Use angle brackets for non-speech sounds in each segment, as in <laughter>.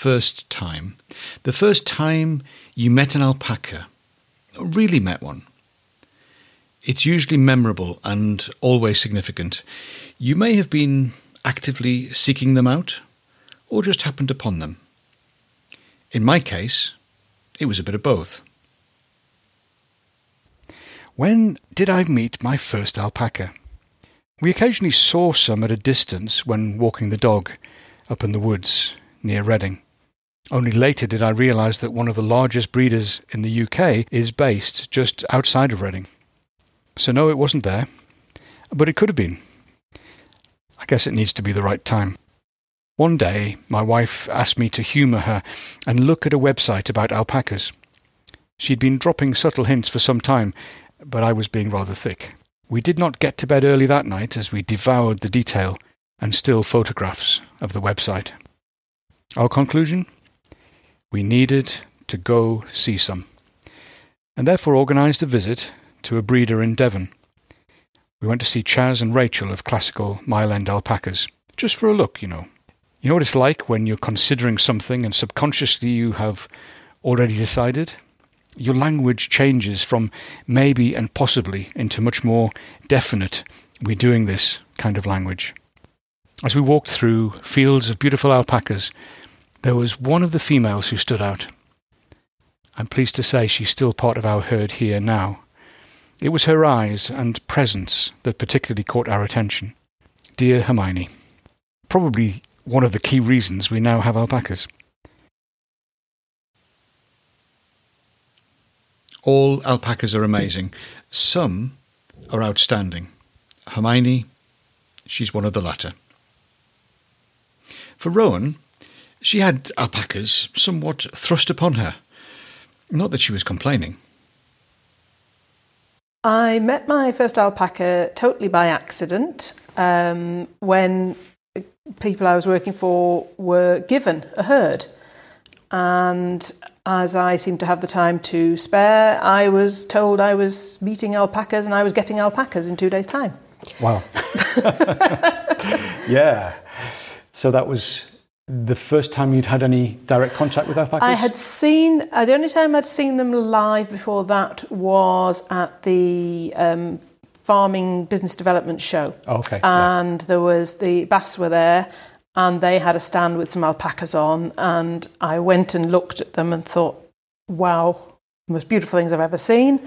first time? The first time you met an alpaca, really met one? It's usually memorable and always significant. You may have been actively seeking them out, or just happened upon them. In my case, it was a bit of both. When did I meet my first alpaca? We occasionally saw some at a distance when walking the dog up in the woods near Reading. Only later did I realise that one of the largest breeders in the UK is based just outside of Reading. So, no, it wasn't there, but it could have been. I guess it needs to be the right time. One day, my wife asked me to humour her and look at a website about alpacas. She'd been dropping subtle hints for some time, but I was being rather thick. We did not get to bed early that night as we devoured the detail and still photographs of the website. Our conclusion? We needed to go see some, and therefore organised a visit to a breeder in Devon. We went to see Chaz and Rachel of classical Mile End alpacas, just for a look, you know. You know what it's like when you're considering something and subconsciously you have already decided? your language changes from maybe and possibly into much more definite, we're doing this kind of language. As we walked through fields of beautiful alpacas, there was one of the females who stood out. I'm pleased to say she's still part of our herd here now. It was her eyes and presence that particularly caught our attention. Dear Hermione. Probably one of the key reasons we now have alpacas. All alpacas are amazing. Some are outstanding. Hermione, she's one of the latter. For Rowan, she had alpacas somewhat thrust upon her. Not that she was complaining. I met my first alpaca totally by accident um, when people I was working for were given a herd. And as I seemed to have the time to spare, I was told I was meeting alpacas and I was getting alpacas in two days' time. Wow. <laughs> <laughs> yeah. So that was the first time you'd had any direct contact with alpacas? I had seen, uh, the only time I'd seen them live before that was at the um, Farming Business Development Show. Oh, okay. And yeah. there was the BAS were there and they had a stand with some alpacas on and I went and looked at them and thought, wow, most beautiful things I've ever seen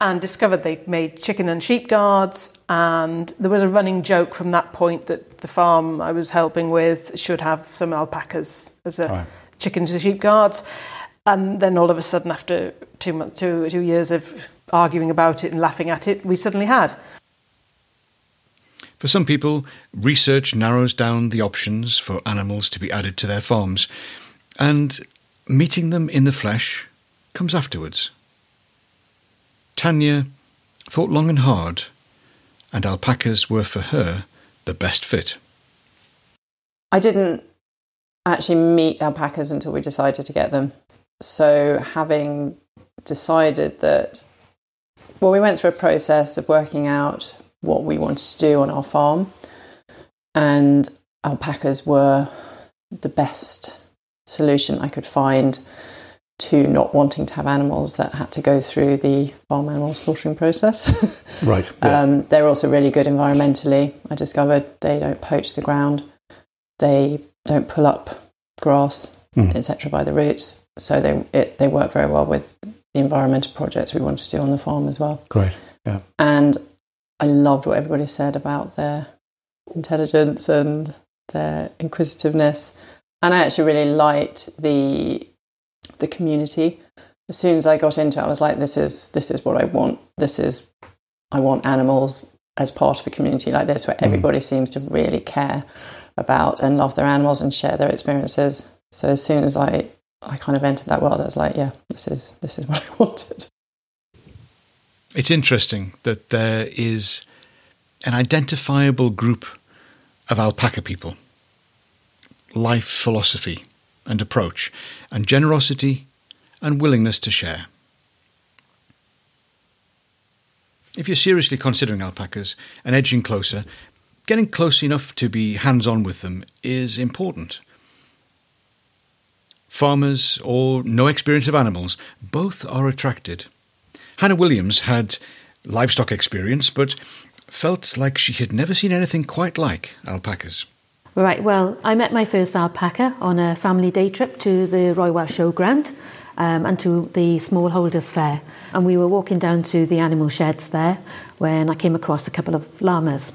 and discovered they made chicken and sheep guards and there was a running joke from that point that the farm I was helping with should have some alpacas as a right. chicken to sheep guards and then all of a sudden after two months two, two years of arguing about it and laughing at it we suddenly had for some people, research narrows down the options for animals to be added to their farms, and meeting them in the flesh comes afterwards. Tanya thought long and hard, and alpacas were for her the best fit. I didn't actually meet alpacas until we decided to get them. So, having decided that, well, we went through a process of working out what we wanted to do on our farm. And alpacas were the best solution I could find to not wanting to have animals that had to go through the farm animal slaughtering process. <laughs> right. Yeah. Um, they're also really good environmentally. I discovered they don't poach the ground, they don't pull up grass, mm. etc., by the roots. So they it, they work very well with the environmental projects we want to do on the farm as well. Great. Yeah. And I loved what everybody said about their intelligence and their inquisitiveness. And I actually really liked the the community. As soon as I got into it, I was like, this is this is what I want. This is I want animals as part of a community like this where mm. everybody mm. seems to really care about and love their animals and share their experiences. So as soon as I I kind of entered that world. I was like, yeah, this is this is <laughs> what I wanted. It's interesting that there is an identifiable group of alpaca people, life philosophy and approach, and generosity and willingness to share. If you're seriously considering alpacas and edging closer, getting close enough to be hands on with them is important. Farmers or no experience of animals, both are attracted. Hannah Williams had livestock experience, but felt like she had never seen anything quite like alpacas. Right, well, I met my first alpaca on a family day trip to the Royal Welsh Showground um, and to the Smallholders Fair. And we were walking down through the animal sheds there when I came across a couple of llamas.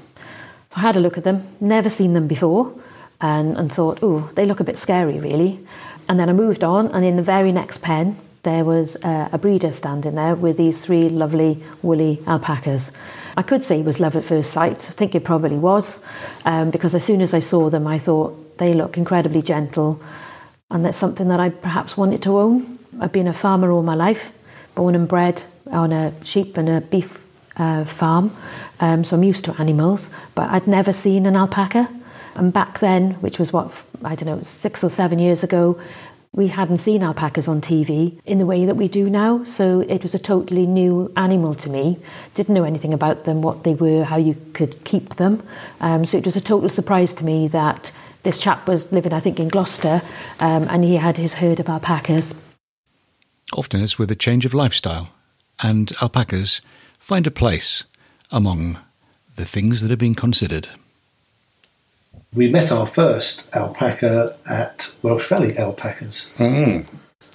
So I had a look at them, never seen them before, and, and thought, oh, they look a bit scary, really. And then I moved on, and in the very next pen, there was a, a breeder standing there with these three lovely woolly alpacas. I could say it was love at first sight. I think it probably was, um, because as soon as I saw them, I thought they look incredibly gentle, and that's something that I perhaps wanted to own. I've been a farmer all my life, born and bred on a sheep and a beef uh, farm, um, so I'm used to animals, but I'd never seen an alpaca. And back then, which was what, I don't know, six or seven years ago, we hadn't seen alpacas on TV in the way that we do now. So it was a totally new animal to me. Didn't know anything about them, what they were, how you could keep them. Um, so it was a total surprise to me that this chap was living, I think, in Gloucester um, and he had his herd of alpacas. Often it's with a change of lifestyle, and alpacas find a place among the things that are being considered we met our first alpaca at Welsh Valley Alpacas. Mm,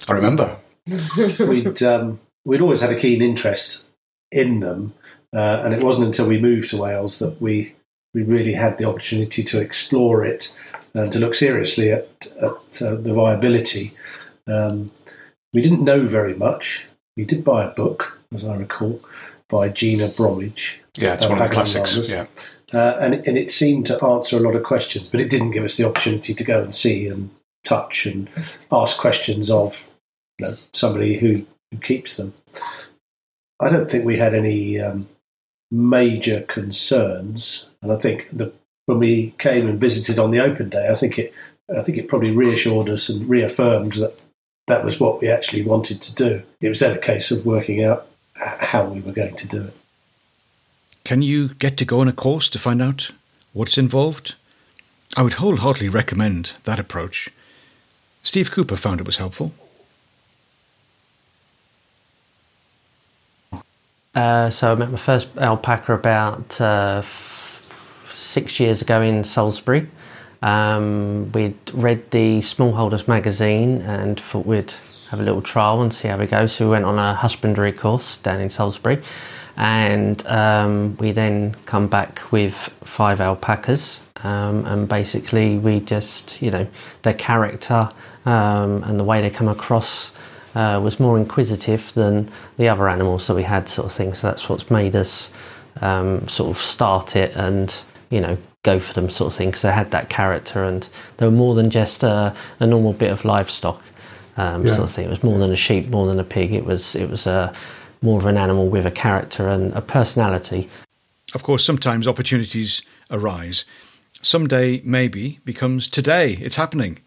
I remember. <laughs> we'd um, we'd always had a keen interest in them, uh, and it wasn't until we moved to Wales that we we really had the opportunity to explore it and to look seriously at, at uh, the viability. Um, we didn't know very much. We did buy a book, as I recall, by Gina Bromage. Yeah, it's one of the classics. Yeah. Uh, and, and it seemed to answer a lot of questions, but it didn't give us the opportunity to go and see and touch and ask questions of you know, somebody who, who keeps them. I don't think we had any um, major concerns, and I think that when we came and visited on the open day, I think it I think it probably reassured us and reaffirmed that that was what we actually wanted to do. It was then a case of working out how we were going to do it. Can you get to go on a course to find out what's involved? I would wholeheartedly recommend that approach. Steve Cooper found it was helpful. Uh, so I met my first alpaca about uh, six years ago in Salisbury. Um, we'd read the Smallholders magazine and thought we'd have a little trial and see how we go. So we went on a husbandry course down in Salisbury and um, we then come back with five alpacas. Um, and basically we just you know their character um, and the way they come across uh, was more inquisitive than the other animals that we had sort of thing. So that's what's made us um, sort of start it and you know go for them sort of thing. Because they had that character and they were more than just a, a normal bit of livestock um, yeah. sort of thing. It was more than a sheep more than a pig. It was it was a more of an animal with a character and a personality. Of course, sometimes opportunities arise. Someday, maybe, becomes today. It's happening.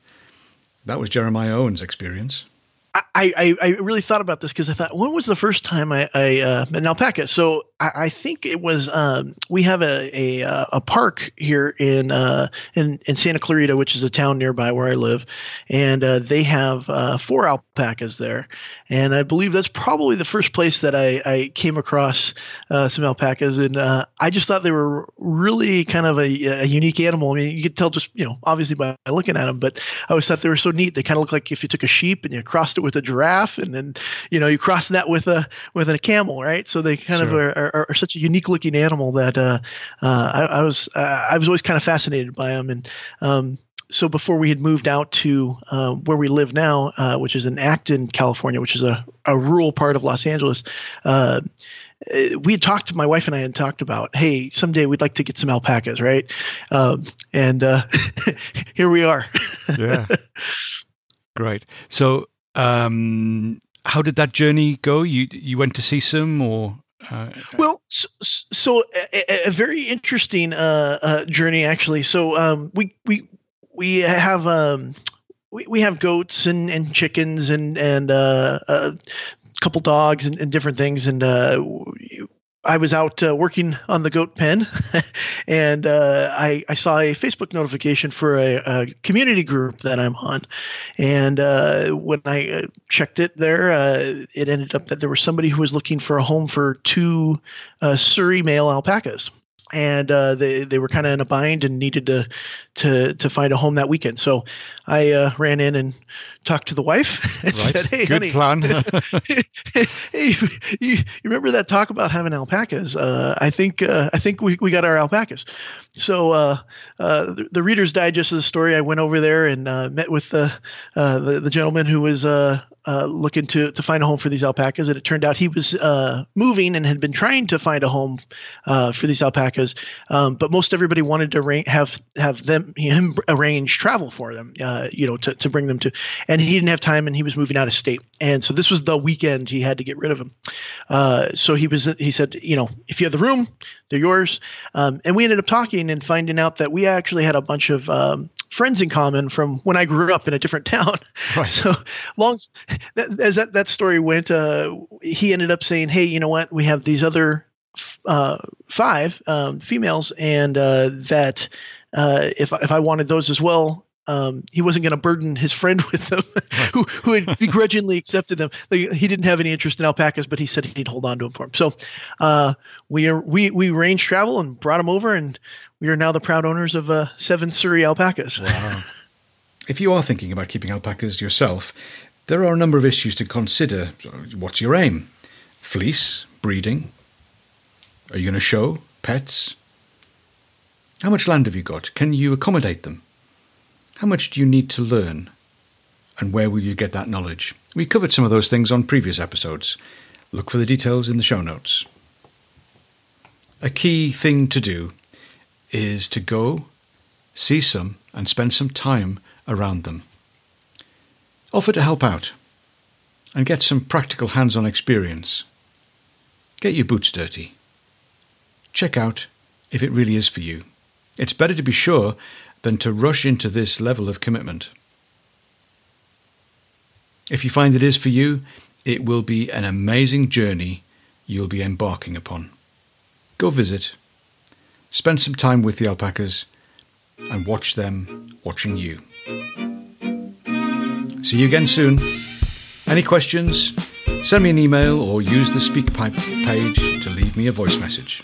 That was Jeremiah Owen's experience. I, I, I really thought about this because I thought, when was the first time I, I uh, met an alpaca? So I, I think it was um, we have a a, uh, a park here in uh, in in Santa Clarita, which is a town nearby where I live, and uh, they have uh, four alpacas there, and I believe that's probably the first place that I, I came across uh, some alpacas, and I just thought they were really kind of a, a, unique animal. I mean, you could tell just you know obviously by looking at them, but I always thought they were so neat. They kind of look like if you took a sheep and you crossed it with a giraffe, and then you know you cross that with a with a camel, right? So they kind sure. of are, are, are, such a unique looking animal that uh, uh, I, I, was uh, I was always kind of fascinated by them, and um, so before we had moved out to uh, where we live now, uh, which is in Acton, California, which is a, a rural part of Los Angeles, uh, we had talked my wife and I had talked about, hey, someday we'd like to get some alpacas, right? Um, and uh, <laughs> here we are. yeah. <laughs> Great. So Um, how did that journey go? You you went to see some, or uh, well, so, so a, a, very interesting uh, uh, journey actually. So um, we we we have um, we, we have goats and, and chickens and and uh, a couple dogs and, and different things and uh, I was out uh, working on the goat pen, <laughs> and uh, I, I, saw a Facebook notification for a, a community group that I'm on. And uh, when I uh, checked it there, uh, it ended up that there was somebody who was looking for a home for two uh, Suri male alpacas and uh, they they were kind of in a bind and needed to to to find a home that weekend. So I uh, ran in and talked to the wife <laughs> and right. said, "Hey, Good honey, plan. <laughs> hey, you, you, remember that talk about having alpacas? Uh, I think uh, I think we, we got our alpacas." So uh, uh, the, the, Reader's Digest of the story, I went over there and met with the, the, the gentleman who was uh, looking to to find a home for these alpacas, and it turned out he was uh, moving and had been trying to find a home uh, for these alpacas. Um, but most everybody wanted to arrange, have have them him arrange travel for them, uh, you know, to, to bring them to. And he didn't have time, and he was moving out of state, and so this was the weekend he had to get rid of them. Uh, so he was he said, you know, if you have the room, they're yours. Um, and we ended up talking and finding out that we actually had a bunch of um, friends in common from when I grew up in a different <laughs> town. Right. So long that, as that, that story went, uh, he ended up saying, "Hey, you know what? We have these other uh, five um, females, and uh, that uh, if if I wanted those as well." Um, he wasn't going to burden his friend <laughs> with them, who, who had begrudgingly accepted them. Like, he didn't have any interest in alpacas, but he said he'd hold on to them for him. So uh, we are, we we arranged travel and brought him over, and we are now the proud owners of uh, seven Suri alpacas. Wow. if you are thinking about keeping alpacas yourself, there are a number of issues to consider. What's your aim? Fleece, breeding? Are you going to show? Pets? How much land have you got? Can you accommodate them? How much do you need to learn? And where will you get that knowledge? We covered some of those things on previous episodes. Look for the details in the show notes. A key thing to do is to go, see some, and spend some time around them. Offer to help out and get some practical hands on experience. Get your boots dirty. Check out if it really is for you. It's better to be sure than to rush into this level of commitment. If you find it is for you, it will be an amazing journey you'll be embarking upon. Go visit, spend some time with the alpacas, and watch them watching you. See you again soon. Any questions? Send me an email or use the SpeakPipe page to leave me a voice message.